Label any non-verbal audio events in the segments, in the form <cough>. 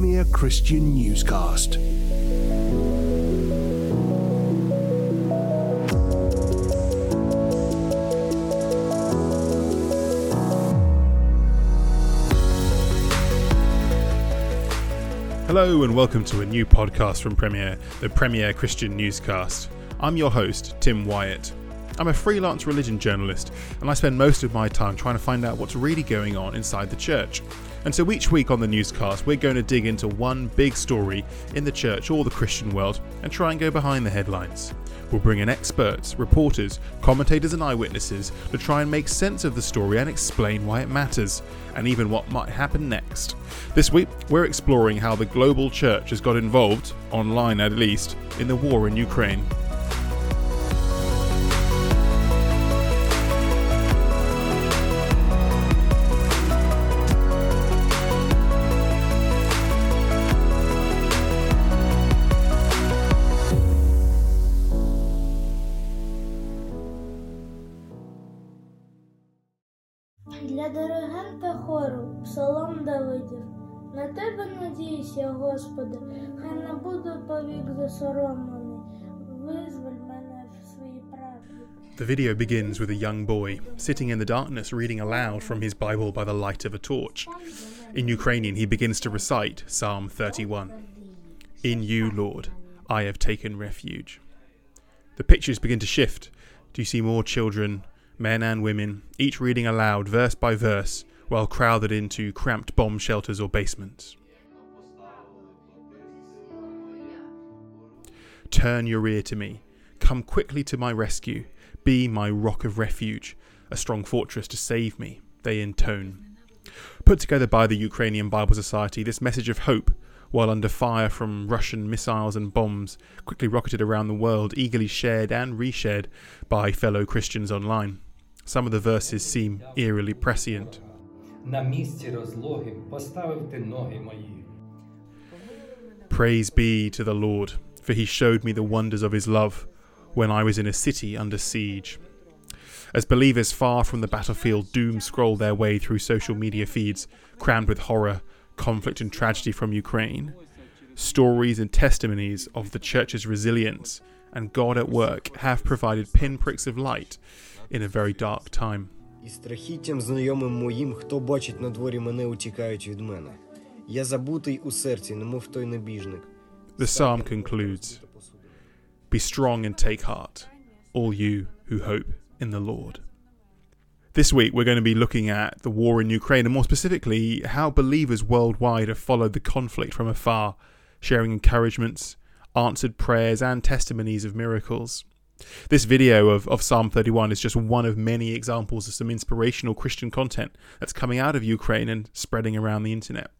Premier Christian Newscast. Hello and welcome to a new podcast from Premier, the Premier Christian Newscast. I'm your host, Tim Wyatt. I'm a freelance religion journalist, and I spend most of my time trying to find out what's really going on inside the church. And so each week on the newscast, we're going to dig into one big story in the church or the Christian world and try and go behind the headlines. We'll bring in experts, reporters, commentators, and eyewitnesses to try and make sense of the story and explain why it matters, and even what might happen next. This week, we're exploring how the global church has got involved, online at least, in the war in Ukraine. Для диригента хору Псалом Давидів. На тебе надіюся, Господи, хай не буду повік засоромлений. Визволь мене в своїй правді. The video begins with a young boy sitting in the darkness reading aloud from his Bible by the light of a torch. In Ukrainian, he begins to recite Psalm 31 In you, Lord, I have taken refuge. The pictures begin to shift. Do you see more children, men and women, each reading aloud, verse by verse, while crowded into cramped bomb shelters or basements? Turn your ear to me. Come quickly to my rescue. Be my rock of refuge, a strong fortress to save me, they intone. Put together by the Ukrainian Bible Society, this message of hope, while under fire from Russian missiles and bombs, quickly rocketed around the world, eagerly shared and reshared by fellow Christians online. Some of the verses seem eerily prescient. Praise be to the Lord, for he showed me the wonders of his love when I was in a city under siege. As believers far from the battlefield doom scroll their way through social media feeds crammed with horror, conflict, and tragedy from Ukraine, stories and testimonies of the church's resilience and God at work have provided pinpricks of light in a very dark time. І страхіттям знайомим моїм, хто бачить на дворі мене, утікають від мене. Я забутий у серці, немов той небіжник. The psalm concludes Be strong and take heart, all you who hope in the Lord. This week, we're going to be looking at the war in Ukraine and more specifically, how believers worldwide have followed the conflict from afar, sharing encouragements, answered prayers, and testimonies of miracles. This video of, of Psalm 31 is just one of many examples of some inspirational Christian content that's coming out of Ukraine and spreading around the internet.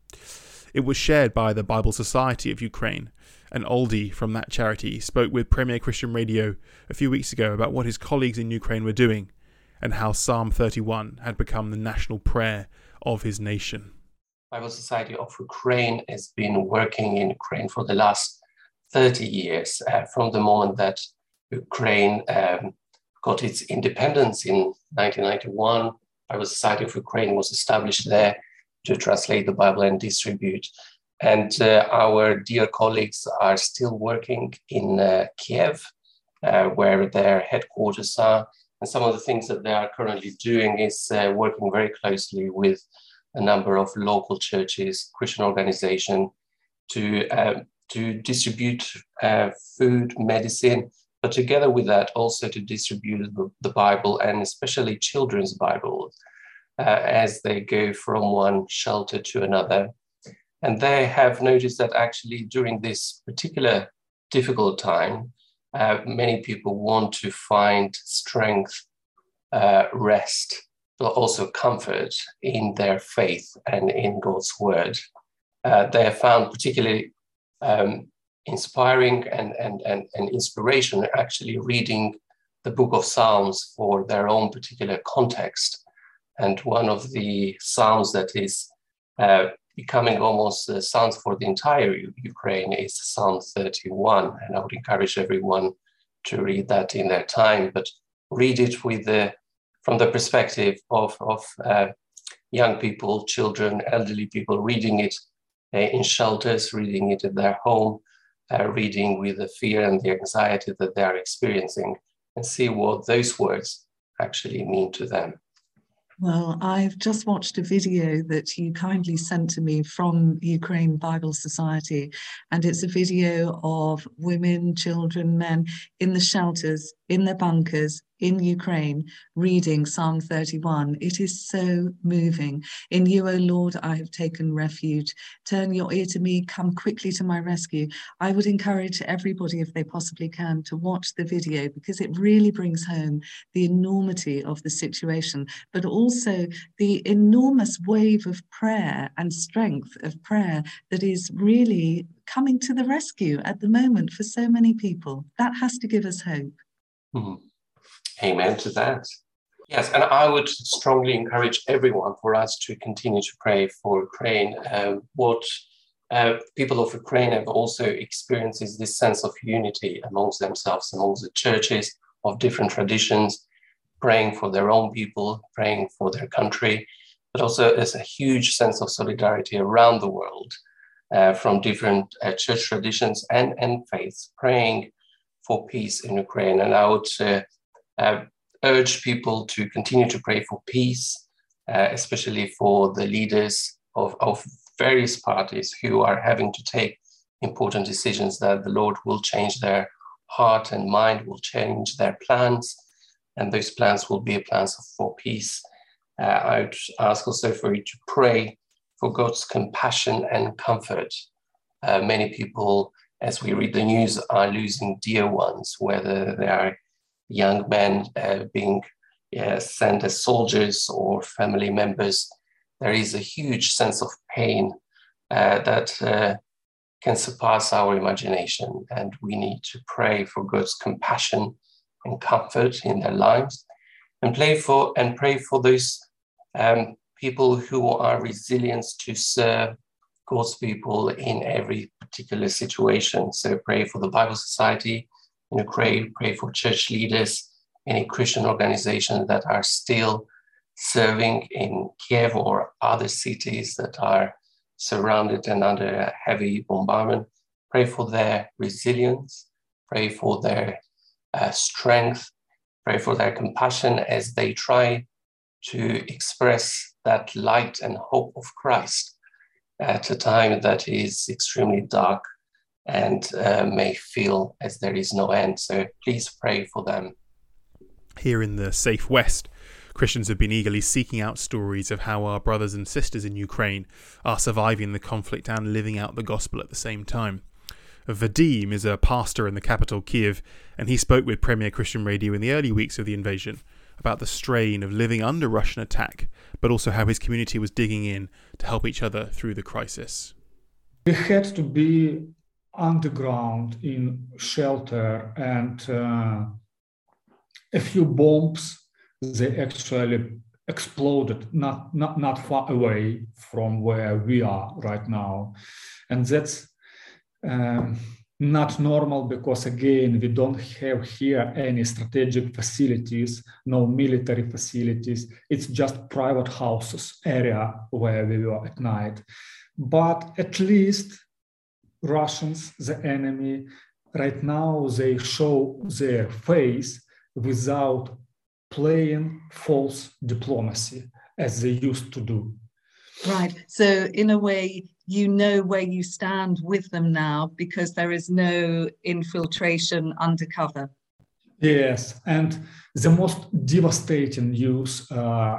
It was shared by the Bible Society of Ukraine, and Aldi from that charity spoke with Premier Christian Radio a few weeks ago about what his colleagues in Ukraine were doing and how Psalm 31 had become the national prayer of his nation. Bible Society of Ukraine has been working in Ukraine for the last 30 years, uh, from the moment that Ukraine um, got its independence in 1991. Bible Society of Ukraine was established there to translate the Bible and distribute. And uh, our dear colleagues are still working in uh, Kiev, uh, where their headquarters are. And some of the things that they are currently doing is uh, working very closely with a number of local churches, Christian organization, to um, to distribute uh, food, medicine, but together with that, also to distribute the, the Bible and especially children's Bibles uh, as they go from one shelter to another. And they have noticed that actually during this particular difficult time, uh, many people want to find strength, uh, rest, but also comfort in their faith and in God's word. Uh, they have found particularly um, inspiring and, and, and, and inspiration actually reading the book of Psalms for their own particular context. And one of the Psalms that is uh, becoming almost uh, Psalms for the entire U- Ukraine is Psalm 31. And I would encourage everyone to read that in their time, but read it with the, from the perspective of, of uh, young people, children, elderly people, reading it uh, in shelters, reading it at their home, uh, reading with the fear and the anxiety that they are experiencing, and see what those words actually mean to them. Well, I've just watched a video that you kindly sent to me from Ukraine Bible Society, and it's a video of women, children, men in the shelters, in their bunkers, in Ukraine reading Psalm 31. It is so moving. In you, O Lord, I have taken refuge. Turn your ear to me, come quickly to my rescue. I would encourage everybody, if they possibly can, to watch the video because it really brings home the enormity of the situation, but also the enormous wave of prayer and strength of prayer that is really coming to the rescue at the moment for so many people. That has to give us hope. Mm-hmm. Amen to that. Yes, and I would strongly encourage everyone for us to continue to pray for Ukraine. Uh, what uh, people of Ukraine have also experienced is this sense of unity amongst themselves, amongst the churches of different traditions, praying for their own people, praying for their country, but also there's a huge sense of solidarity around the world uh, from different uh, church traditions and, and faiths, praying for peace in Ukraine. And I would uh, urge people to continue to pray for peace, uh, especially for the leaders of, of various parties who are having to take important decisions that the Lord will change their heart and mind, will change their plans, and those plans will be plans for peace. Uh, I would ask also for you to pray for God's compassion and comfort. Uh, many people, as we read the news, are losing dear ones, whether they are young men uh, being uh, sent as soldiers or family members, there is a huge sense of pain uh, that can surpass our imagination. And we need to pray for God's compassion and comfort in their lives and pray for, and pray for those um, people who are resilient to serve God's people in every particular situation. So pray for the Bible Society, you know, pray, pray for church leaders, any Christian organizations that are still serving in Kiev or other cities that are surrounded and under heavy bombardment. Pray for their resilience, pray for their uh, strength, pray for their compassion as they try to express that light and hope of Christ at a time that is extremely dark and uh, may feel as there is no end. So please pray for them. Here in the safe West, Christians have been eagerly seeking out stories of how our brothers and sisters in Ukraine are surviving the conflict and living out the gospel at the same time. Vadim is a pastor in the capital, Kiev, and he spoke with Premier Christian Radio in the early weeks of the invasion about the strain of living under Russian attack, but also how his community was digging in to help each other through the crisis. We had to be underground in shelter and uh, a few bombs they actually exploded not, not not far away from where we are right now. And that's um, not normal because again we don't have here any strategic facilities no military facilities. It's just private houses area where we were at night. But at least Russians, the enemy, right now they show their face without playing false diplomacy as they used to do. Right. So, in a way, you know where you stand with them now because there is no infiltration undercover. Yes. And the most devastating news uh,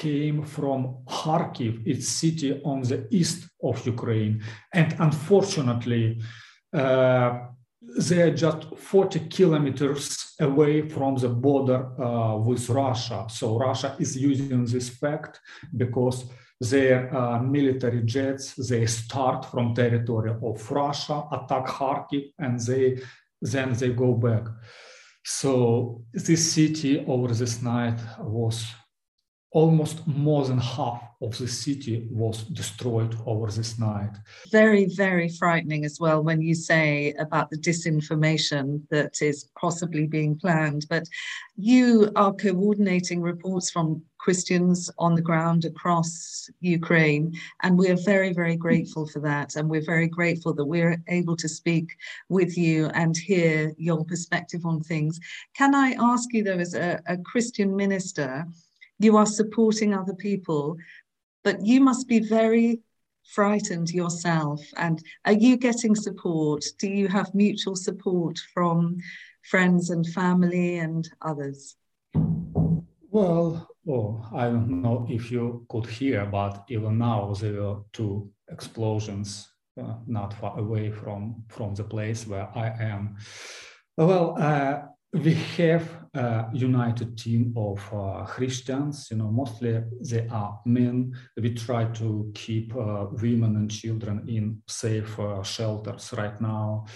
came from Kharkiv, its city on the east of Ukraine. And unfortunately, uh, they are just 40 kilometers away from the border uh, with Russia. So Russia is using this fact because their uh, military jets, they start from territory of Russia, attack Kharkiv, and they then they go back. So this city over this night was almost more than half of the city was destroyed over this night. Very, very frightening as well when you say about the disinformation that is possibly being planned. But you are coordinating reports from Christians on the ground across Ukraine, and we're very, very grateful for that. And we're very grateful that we're able to speak with you and hear your perspective on things. Can I ask you, though, as a, a Christian minister, you are supporting other people, but you must be very frightened yourself. And are you getting support? Do you have mutual support from friends and family and others? Well, oh, I don't know if you could hear, but even now there were two explosions uh, not far away from, from the place where I am. Well, uh, we have a united team of uh, Christians, you know, mostly they are men. We try to keep uh, women and children in safe uh, shelters right now.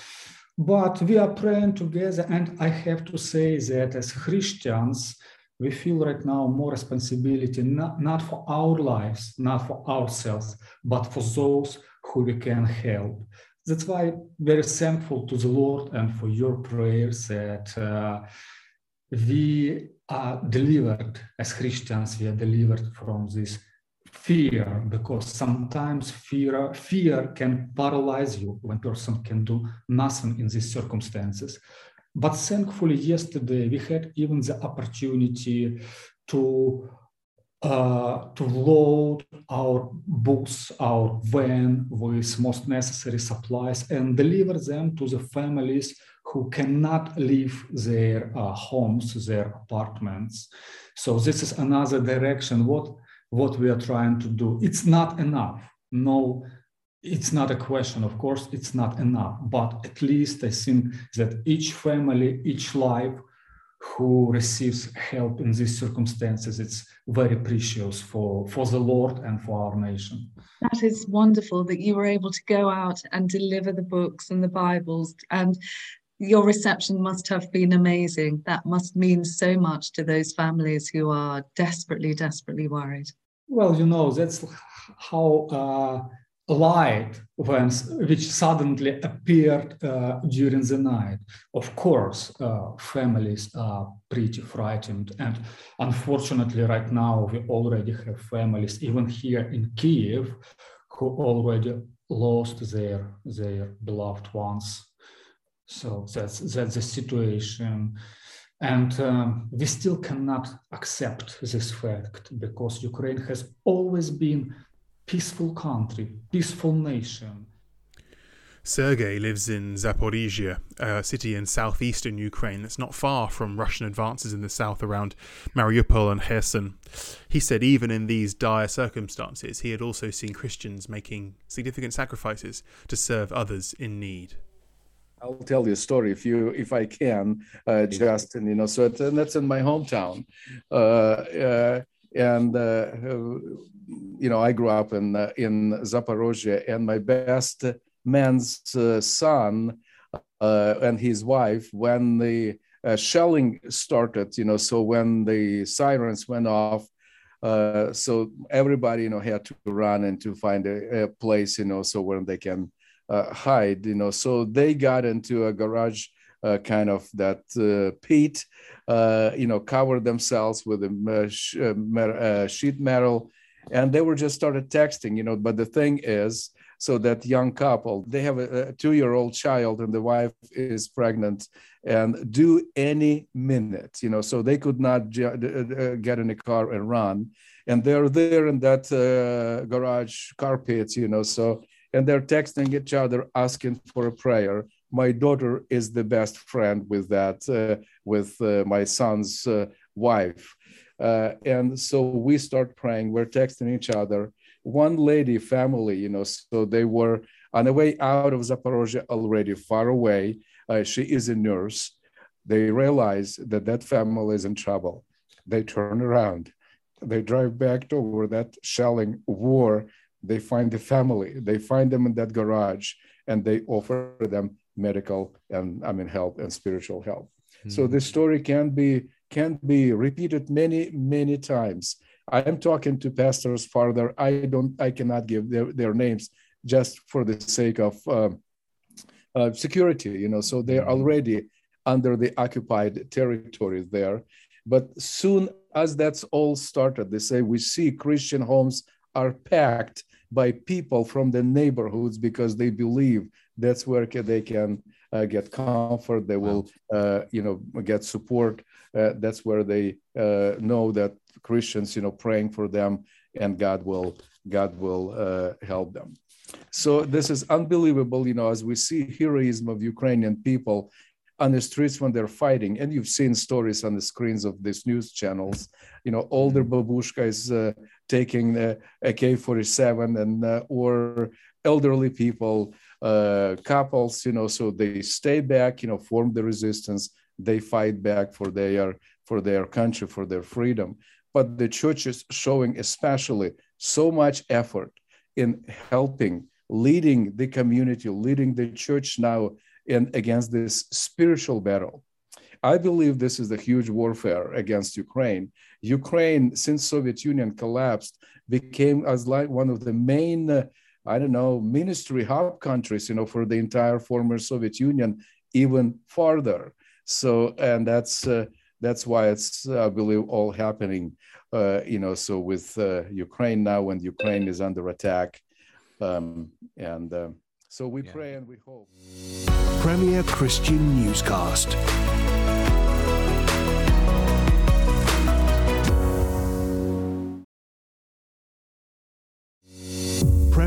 But we are praying together, and I have to say that as Christians, we feel right now more responsibility, not, not for our lives, not for ourselves, but for those who we can help that's why very thankful to the Lord and for your prayers that uh, we are delivered as Christians. We are delivered from this fear because sometimes fear fear can paralyze you when person can do nothing in these circumstances. But thankfully, yesterday we had even the opportunity to to load our books, our van with most necessary supplies and deliver them to the families who cannot leave their uh, homes, their apartments. So this is another direction. What what we are trying to do? It's not enough. No, it's not a question. Of course, it's not enough. But at least I think that each family, each life who receives help in these circumstances it's very precious for for the lord and for our nation. That is wonderful that you were able to go out and deliver the books and the bibles and your reception must have been amazing. That must mean so much to those families who are desperately desperately worried. Well you know that's how uh, light when, which suddenly appeared uh, during the night. Of course, uh, families are pretty frightened. And unfortunately, right now, we already have families, even here in Kiev, who already lost their, their beloved ones. So that's, that's the situation. And um, we still cannot accept this fact because Ukraine has always been peaceful country, peaceful nation. Sergei lives in Zaporizhia, a city in southeastern Ukraine that's not far from Russian advances in the south around Mariupol and Kherson. He said even in these dire circumstances, he had also seen Christians making significant sacrifices to serve others in need. I'll tell you a story if you if I can, uh, Justin. You know, so and that's in my hometown, uh, uh, and uh, you know, I grew up in uh, in Zaporozhye, and my best man's uh, son uh, and his wife, when the uh, shelling started, you know, so when the sirens went off, uh, so everybody, you know, had to run and to find a, a place, you know, so where they can hide, you know. So they got into a garage. Uh, kind of that uh, pit, uh, you know, covered themselves with a sheet metal, and they were just started texting you know. But the thing is so that young couple they have a, a two-year-old child and the wife is pregnant and due any minute you know. So they could not get in a car and run. And they're there in that uh, garage carpet you know so and they're texting each other asking for a prayer my daughter is the best friend with that uh, with uh, my son's uh, wife uh, and so we start praying, we're texting each other. One lady family, you know, so they were on the way out of Zaporozhye already far away. Uh, she is a nurse. They realize that that family is in trouble. They turn around. They drive back to where that shelling war. They find the family. They find them in that garage, and they offer them medical and I mean help and spiritual help. Mm-hmm. So hmm. this story can be can be repeated many, many times. I am talking to pastors farther. I don't, I cannot give their, their names just for the sake of um, uh, security, you know. So they're already under the occupied territory there. But soon as that's all started, they say we see Christian homes are packed by people from the neighborhoods because they believe that's where they can uh, get comfort. They will, uh, you know, get support. Uh, that's where they uh, know that Christians, you know, praying for them, and God will God will uh, help them. So this is unbelievable, you know, as we see heroism of Ukrainian people on the streets when they're fighting. And you've seen stories on the screens of these news channels. You know, older babushka is uh, taking the AK-47 and uh, or elderly people, uh, couples, you know, so they stay back, you know, form the resistance. They fight back for their for their country, for their freedom. But the church is showing especially so much effort in helping, leading the community, leading the church now in against this spiritual battle. I believe this is a huge warfare against Ukraine. Ukraine, since Soviet Union collapsed, became as like one of the main, uh, I don't know, ministry hub countries, you know, for the entire former Soviet Union, even farther. So, and that's uh, that's why it's, I believe, all happening uh, you know, so with uh, Ukraine now, when Ukraine is under attack, um, and uh, so we yeah. pray and we hope. Premier Christian Newscast.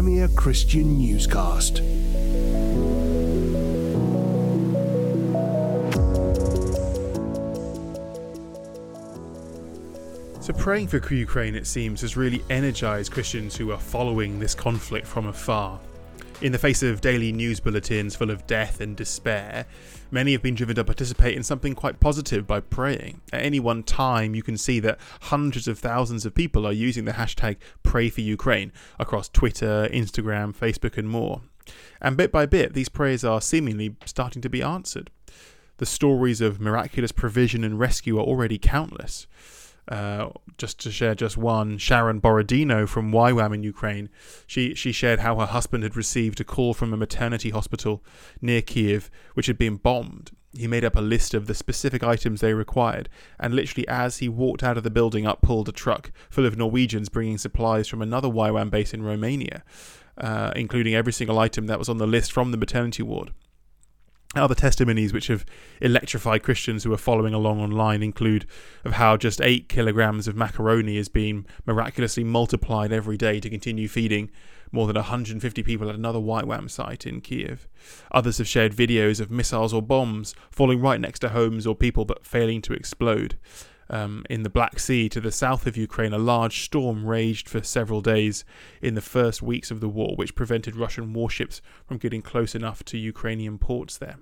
Premier Christian Newscast. So, praying for Ukraine, it seems, has really energized Christians who are following this conflict from afar. In the face of daily news bulletins full of death and despair, many have been driven to participate in something quite positive by praying. At any one time, you can see that hundreds of thousands of people are using the hashtag #PrayForUkraine across Twitter, Instagram, Facebook, and more. And bit by bit, these prayers are seemingly starting to be answered. The stories of miraculous provision and rescue are already countless. Uh, just to share just one, Sharon Borodino from YWAM in Ukraine, she, she shared how her husband had received a call from a maternity hospital near Kiev, which had been bombed. He made up a list of the specific items they required, and literally as he walked out of the building up pulled a truck full of Norwegians bringing supplies from another YWAM base in Romania, uh, including every single item that was on the list from the maternity ward. Other testimonies which have electrified Christians who are following along online include of how just 8 kilograms of macaroni is being miraculously multiplied every day to continue feeding more than 150 people at another YWAM site in Kiev. Others have shared videos of missiles or bombs falling right next to homes or people but failing to explode. Um, in the Black Sea to the south of Ukraine, a large storm raged for several days in the first weeks of the war, which prevented Russian warships from getting close enough to Ukrainian ports there.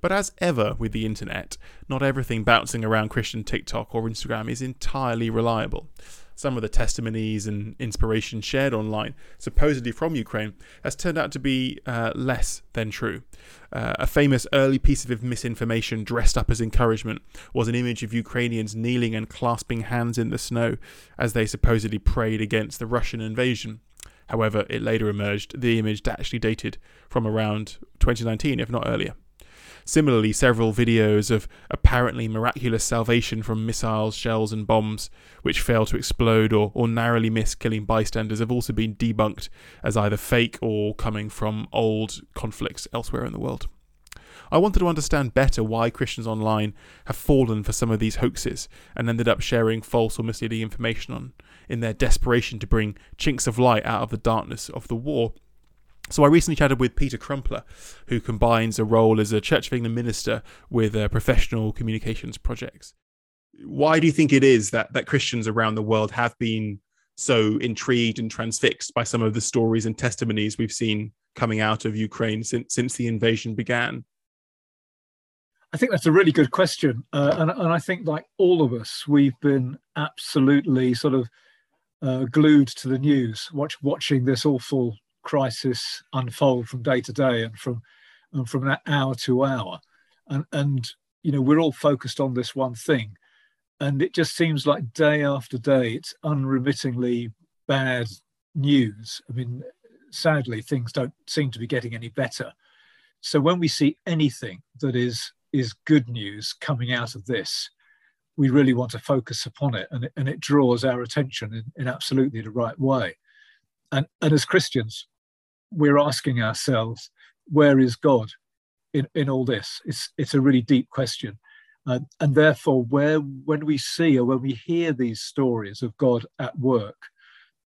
But as ever with the internet, not everything bouncing around Christian TikTok or Instagram is entirely reliable. Some of the testimonies and inspiration shared online, supposedly from Ukraine, has turned out to be uh, less than true. Uh, a famous early piece of misinformation dressed up as encouragement was an image of Ukrainians kneeling and clasping hands in the snow as they supposedly prayed against the Russian invasion. However, it later emerged the image actually dated from around 2019, if not earlier. Similarly, several videos of apparently miraculous salvation from missiles, shells, and bombs, which fail to explode or, or narrowly miss killing bystanders, have also been debunked as either fake or coming from old conflicts elsewhere in the world. I wanted to understand better why Christians online have fallen for some of these hoaxes and ended up sharing false or misleading information on in their desperation to bring chinks of light out of the darkness of the war so I recently chatted with Peter Crumpler, who combines a role as a Church of England minister with uh, professional communications projects. Why do you think it is that that Christians around the world have been so intrigued and transfixed by some of the stories and testimonies we've seen coming out of Ukraine since since the invasion began? I think that's a really good question, uh, and, and I think like all of us, we've been absolutely sort of uh, glued to the news, watch watching this awful crisis unfold from day to day and from and from hour to hour and and you know we're all focused on this one thing and it just seems like day after day it's unremittingly bad news. I mean, sadly, things don't seem to be getting any better. So when we see anything that is is good news coming out of this, we really want to focus upon it, and it, and it draws our attention in, in absolutely the right way. And and as Christians, we're asking ourselves, where is God in, in all this? It's it's a really deep question. Uh, and therefore, where when we see or when we hear these stories of God at work,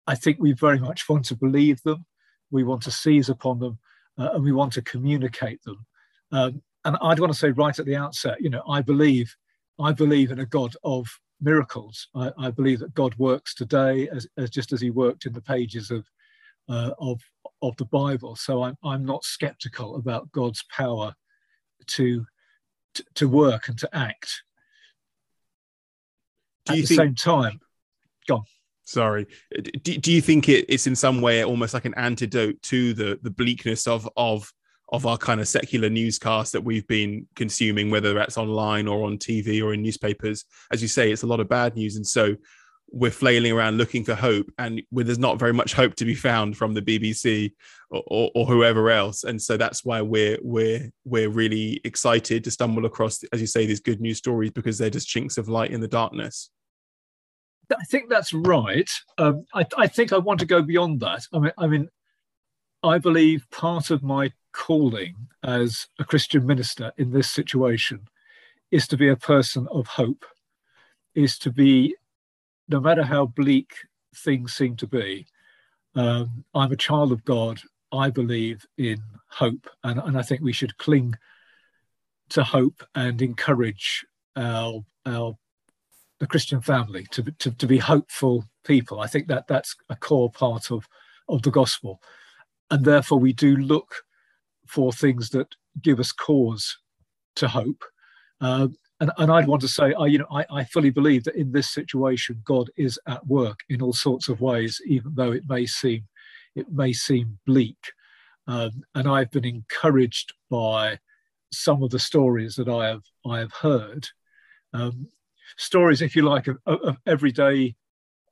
I think we very much want to believe them. We want to seize upon them, uh, and we want to communicate them. Um, and I'd want to say right at the outset, you know, I believe, I believe in a God of miracles. I, I believe that God works today as, as, just as He worked in the pages of uh, of of the Bible. So I'm I'm not skeptical about God's power to to, to work and to act. Do At the think, same time, gone. Sorry. Do, do you think it, it's in some way almost like an antidote to the the bleakness of of of our kind of secular newscast that we've been consuming, whether that's online or on TV or in newspapers? As you say, it's a lot of bad news, and so we're flailing around looking for hope, and where there's not very much hope to be found from the BBC or, or, or whoever else, and so that's why we're we're we're really excited to stumble across, as you say, these good news stories because they're just chinks of light in the darkness. I think that's right. Um, I, I, think I want to go beyond that. I mean, I mean, I believe part of my calling as a Christian minister in this situation is to be a person of hope, is to be, no matter how bleak things seem to be, um, I'm a child of God. I believe in hope, and, and I think we should cling to hope and encourage our our the Christian family to, to, to be hopeful people. I think that that's a core part of, of the gospel. And therefore, we do look for things that give us cause to hope. Uh, and, and I'd want to say, I, you know, I, I fully believe that in this situation, God is at work in all sorts of ways, even though it may seem it may seem bleak. Um, and I've been encouraged by some of the stories that I have I have heard. Um, stories, if you like, of, of everyday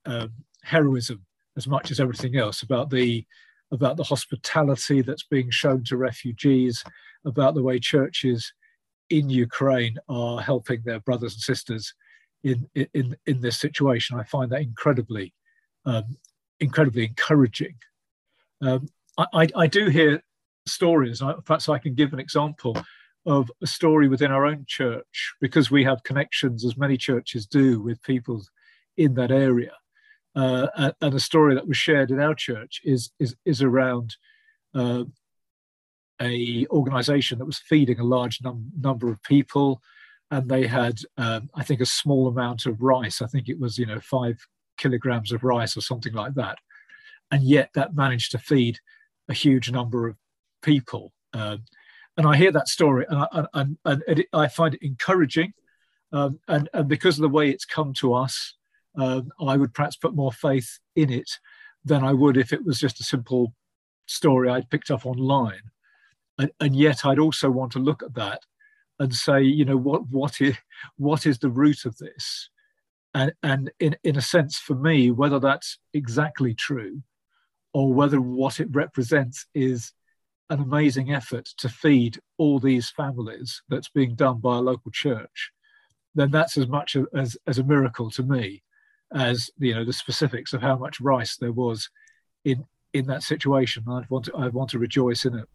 um, heroism as much as everything else about the about the hospitality that's being shown to refugees, about the way churches in Ukraine are helping their brothers and sisters in in in this situation. I find that incredibly um, incredibly encouraging. Um, I, I, I, do hear stories. Perhaps I can give an example of a story within our own church because we have connections, as many churches do, with people in that area. Uh, and, a story that was shared in our church is is is around uh, a organization that was feeding a large num- number of people, and they had, um, I think, a small amount of rice. I think it was, you know, five kilograms of rice or something like that, and yet that managed to feed a huge number of people. Uh, and I hear that story, and I, and, and it, I find it encouraging. Um, and, and because of the way it's come to us, um, I would perhaps put more faith in it than I would if it was just a simple story I'd picked up online. And, and yet, I'd also want to look at that and say, you know, what what is what is the root of this? And and in in a sense, for me, whether that's exactly true, or whether what it represents is an amazing effort to feed all these families that's being done by a local church, then that's as much as, as a miracle to me as you know the specifics of how much rice there was in in that situation. I'd want to, I'd want to rejoice in it.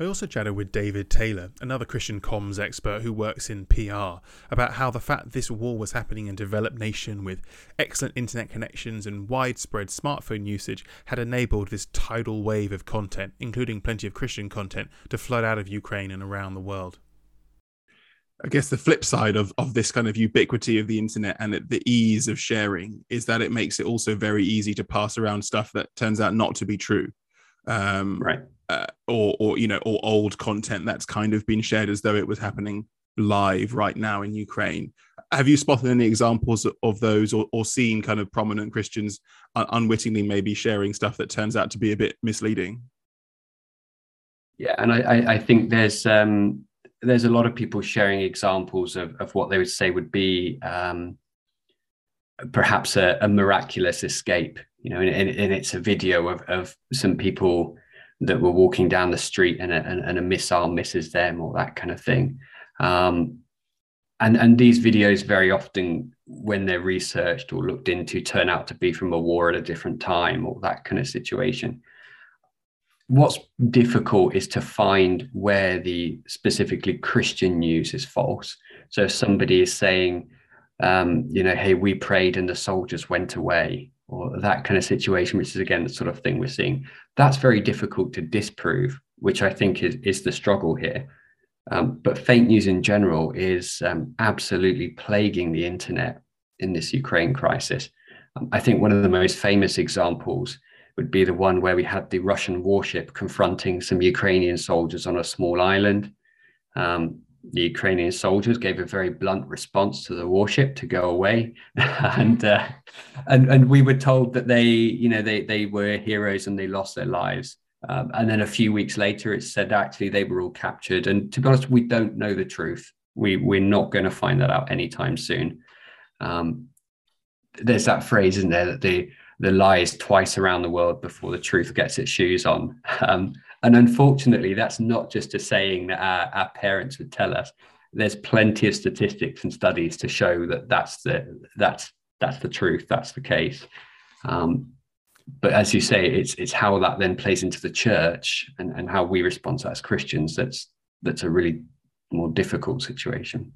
I also chatted with David Taylor, another Christian comms expert who works in PR, about how the fact this war was happening in a developed nation with excellent internet connections and widespread smartphone usage had enabled this tidal wave of content, including plenty of Christian content, to flood out of Ukraine and around the world. I guess the flip side of, of this kind of ubiquity of the internet and the ease of sharing is that it makes it also very easy to pass around stuff that turns out not to be true. Um, right uh, or or you know or old content that's kind of been shared as though it was happening live right now in Ukraine. Have you spotted any examples of those, or, or seen kind of prominent Christians un- unwittingly maybe sharing stuff that turns out to be a bit misleading? Yeah, and I, I think there's um, there's a lot of people sharing examples of, of what they would say would be um, perhaps a, a, miraculous escape. You know, and, and, it's a video of, of some people that were walking down the street and a, and a missile misses them or that kind of thing. Um, and and these videos very often when they're researched or looked into turn out to be from a war at a different time or that kind of situation what's difficult is to find where the specifically christian news is false so if somebody is saying um, you know hey we prayed and the soldiers went away or that kind of situation which is again the sort of thing we're seeing that's very difficult to disprove which i think is, is the struggle here um, but fake news in general is um, absolutely plaguing the internet in this Ukraine crisis. Um, I think one of the most famous examples would be the one where we had the Russian warship confronting some Ukrainian soldiers on a small island. The Ukrainian soldiers gave a very blunt response to the warship to go away, <laughs> and uh, and and we were told that they, you know, they they were heroes and they lost their lives. Um, and then a few weeks later, it said actually they were all captured. And to be honest, we don't know the truth. We we're not going to find that out anytime soon. Um, there's that phrase, isn't there, that the the lie is twice around the world before the truth gets its shoes on. <laughs> Um, and unfortunately, that's not just a saying that our, our parents would tell us. There's plenty of statistics and studies to show that that's the that's that's the truth. That's the case. Um, but as you say, it's it's how that then plays into the church and, and how we respond to that as Christians. That's that's a really more difficult situation.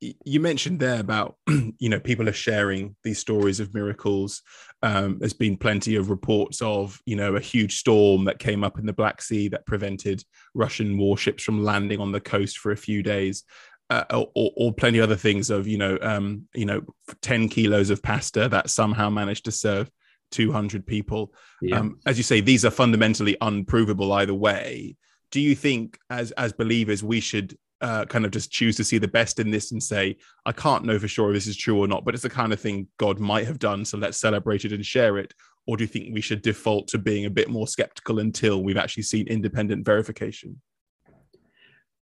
You mentioned there about <clears throat> you know people are sharing these stories of miracles. Um, there's been plenty of reports of you know a huge storm that came up in the Black Sea that prevented Russian warships from landing on the coast for a few days. Uh, or, or, plenty of other things of you know um, you know 10 kilos of pasta that somehow managed to serve 200 people. Yeah. Um, as you say, these are fundamentally unprovable either way. Do you think, as as believers, we should uh, kind of just choose to see the best in this and say, I can't know for sure if this is true or not, but it's the kind of thing God might have done, so let's celebrate it and share it? Or do you think we should default to being a bit more skeptical until we've actually seen independent verification?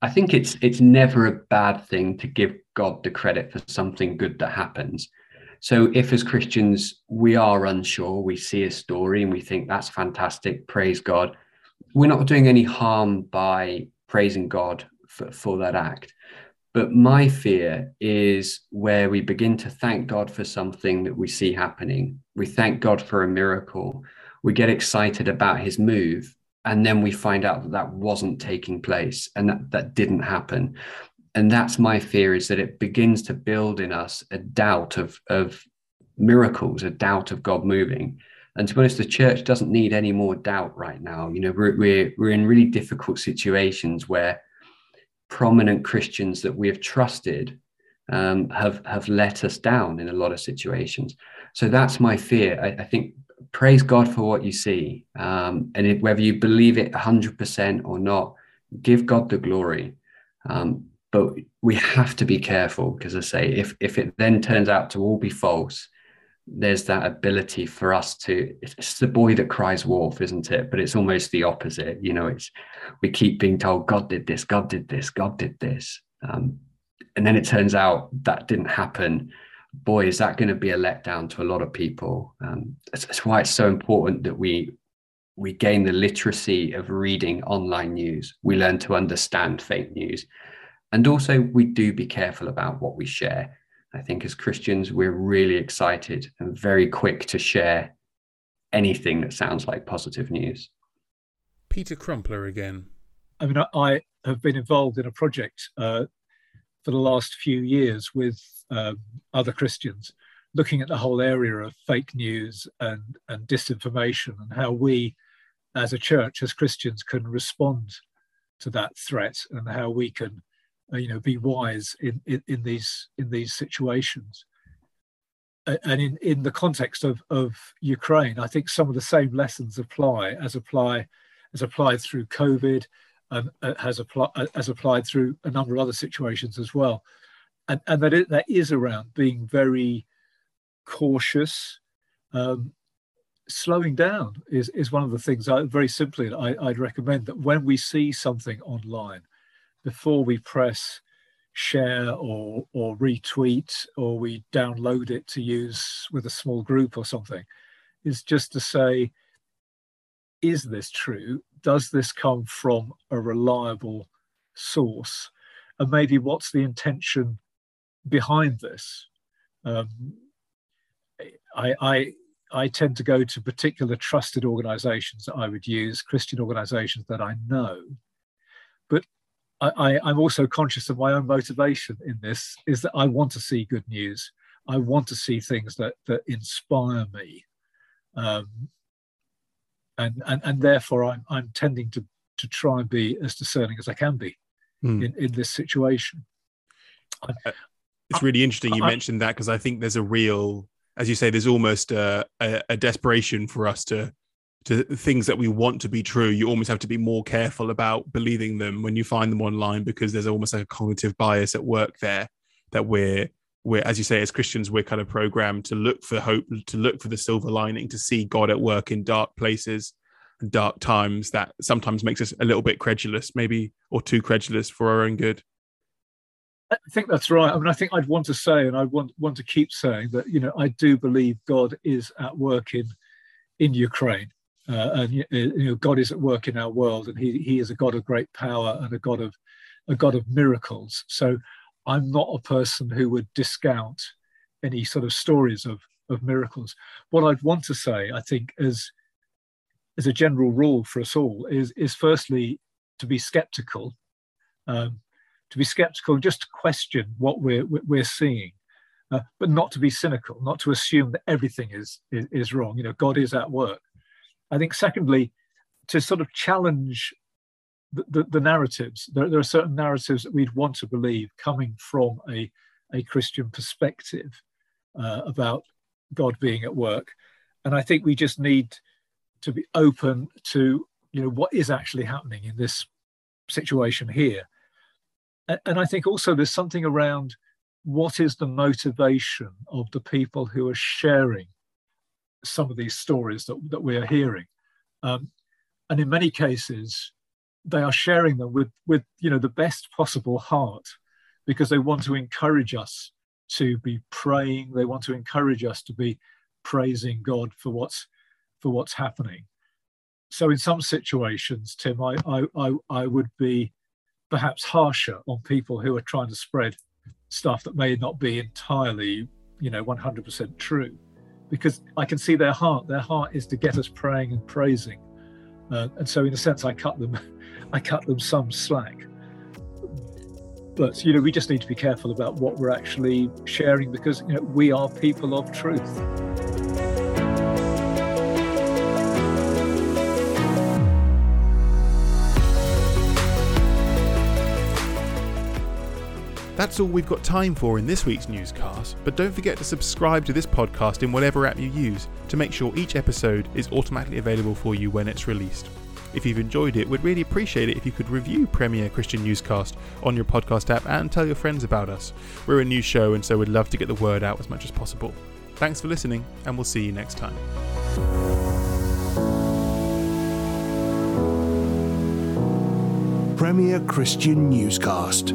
I think it's it's never a bad thing to give God the credit for something good that happens. So, if as Christians we are unsure, we see a story and we think that's fantastic, praise God, we're not doing any harm by praising God for, for that act. But my fear is where we begin to thank God for something that we see happening. We thank God for a miracle. We get excited about his move. And then we find out that that wasn't taking place and that, that didn't happen and that's my fear is that it begins to build in us a doubt of of miracles a doubt of god moving and to be honest the church doesn't need any more doubt right now you know we're we're, we're in really difficult situations where prominent christians that we have trusted um, have have let us down in a lot of situations. So that's my fear. I, I think praise god for what you see. Um, and whether you believe it 100% or not give god the glory. Um, but we have to be careful because I say if if it then turns out to all be false, there's that ability for us to it's the boy that cries wolf isn't it? But it's almost the opposite you know it's we keep being told god did this god did this god did this. Um, and then it turns out that didn't happen. Boy is that going to be a letdown to a lot of people. Um, that's, that's why it's so important that we we gain the literacy of reading online news. We learn to understand fake news. And also, we do be careful about what we share. I think as Christians, we're really excited and very quick to share anything that sounds like positive news. Peter Crumpler again. I mean, I have been involved in a project uh, for the last few years with uh, other Christians, looking at the whole area of fake news and, and disinformation and how we, as a church, as Christians, can respond to that threat and how we can you know be wise in, in, in these in these situations and in, in the context of, of Ukraine, I think some of the same lessons apply as apply as applied through COVID and uh, has applied as applied through a number of other situations as well, and and that it, that is around being very cautious. Um, slowing down is is one of the things I very simply I, I'd recommend that when we see something online before we press share or or retweet or we download it to use with a small group or something is just to say is this true? Does this come from a reliable source? And maybe what's the intention behind this? Um, I, I I tend to go to particular trusted organizations that I would use, Christian organizations that I know. I, am also conscious of my own motivation in this is that I want to see good news. I want to see things that, that inspire me. Um, and, and, and therefore, I'm, I'm tending to, to try and be as discerning as I can be mm. in, in this situation. I, it's really interesting you I, mentioned that because I think there's a real as you say, there's almost a, a, a, desperation for us to to things that we want to be true. You almost have to be more careful about believing them when you find them online because there's almost like a cognitive bias at work there that we're we're as you say as Christians we're kind of programmed to look for hope, to look for the silver lining, to see God at work in dark places and dark times. That sometimes makes us a little bit credulous, maybe or too credulous for our own good. I think that's right. I mean, I think I'd want to say, and I want want to keep saying that you know I do believe God is at work in in Ukraine, uh, and you know God is at work in our world, and He He is a God of great power and a God of a God of miracles. So I'm not a person who would discount any sort of stories of of miracles. What I'd want to say, I think, as as a general rule for us all, is is firstly to be skeptical. Um, to be skeptical, just to question what we're we're seeing, uh, but not to be cynical, not to assume that everything is, is, is wrong. You know, God is at work. I think, secondly, to sort of challenge the, the, the narratives. There, there, are certain narratives that we'd want to believe coming from a a Christian perspective uh, about God being at work, and I think we just need to be open to you know what is actually happening in this situation here and I think also there's something around what is the motivation of the people who are sharing some of these stories that, that we are hearing. Um, and in many cases, they are sharing them with, with you know, the best possible heart because they want to encourage us to be praying. They want to encourage us to be praising God for what's, for what's happening. So in some situations, Tim, I, I, I, I would be perhaps harsher on people who are trying to spread stuff that may not be entirely, you know, 100% true. Because I can see their heart. Their heart is to get us praying and praising, uh, and so in a sense, I cut them, <laughs> I cut them some slack. But you know, we just need to be careful about what we're actually sharing because you know we are people of truth. That's all we've got time for in this week's newscast, but don't forget to subscribe to this podcast in whatever app you use to make sure each episode is automatically available for you when it's released. If you've enjoyed it, we'd really appreciate it if you could review Premier Christian Newscast on your podcast app and tell your friends about us. We're a new show, and so we'd love to get the word out as much as possible. Thanks for listening, and we'll see you next time. Premier Christian Newscast.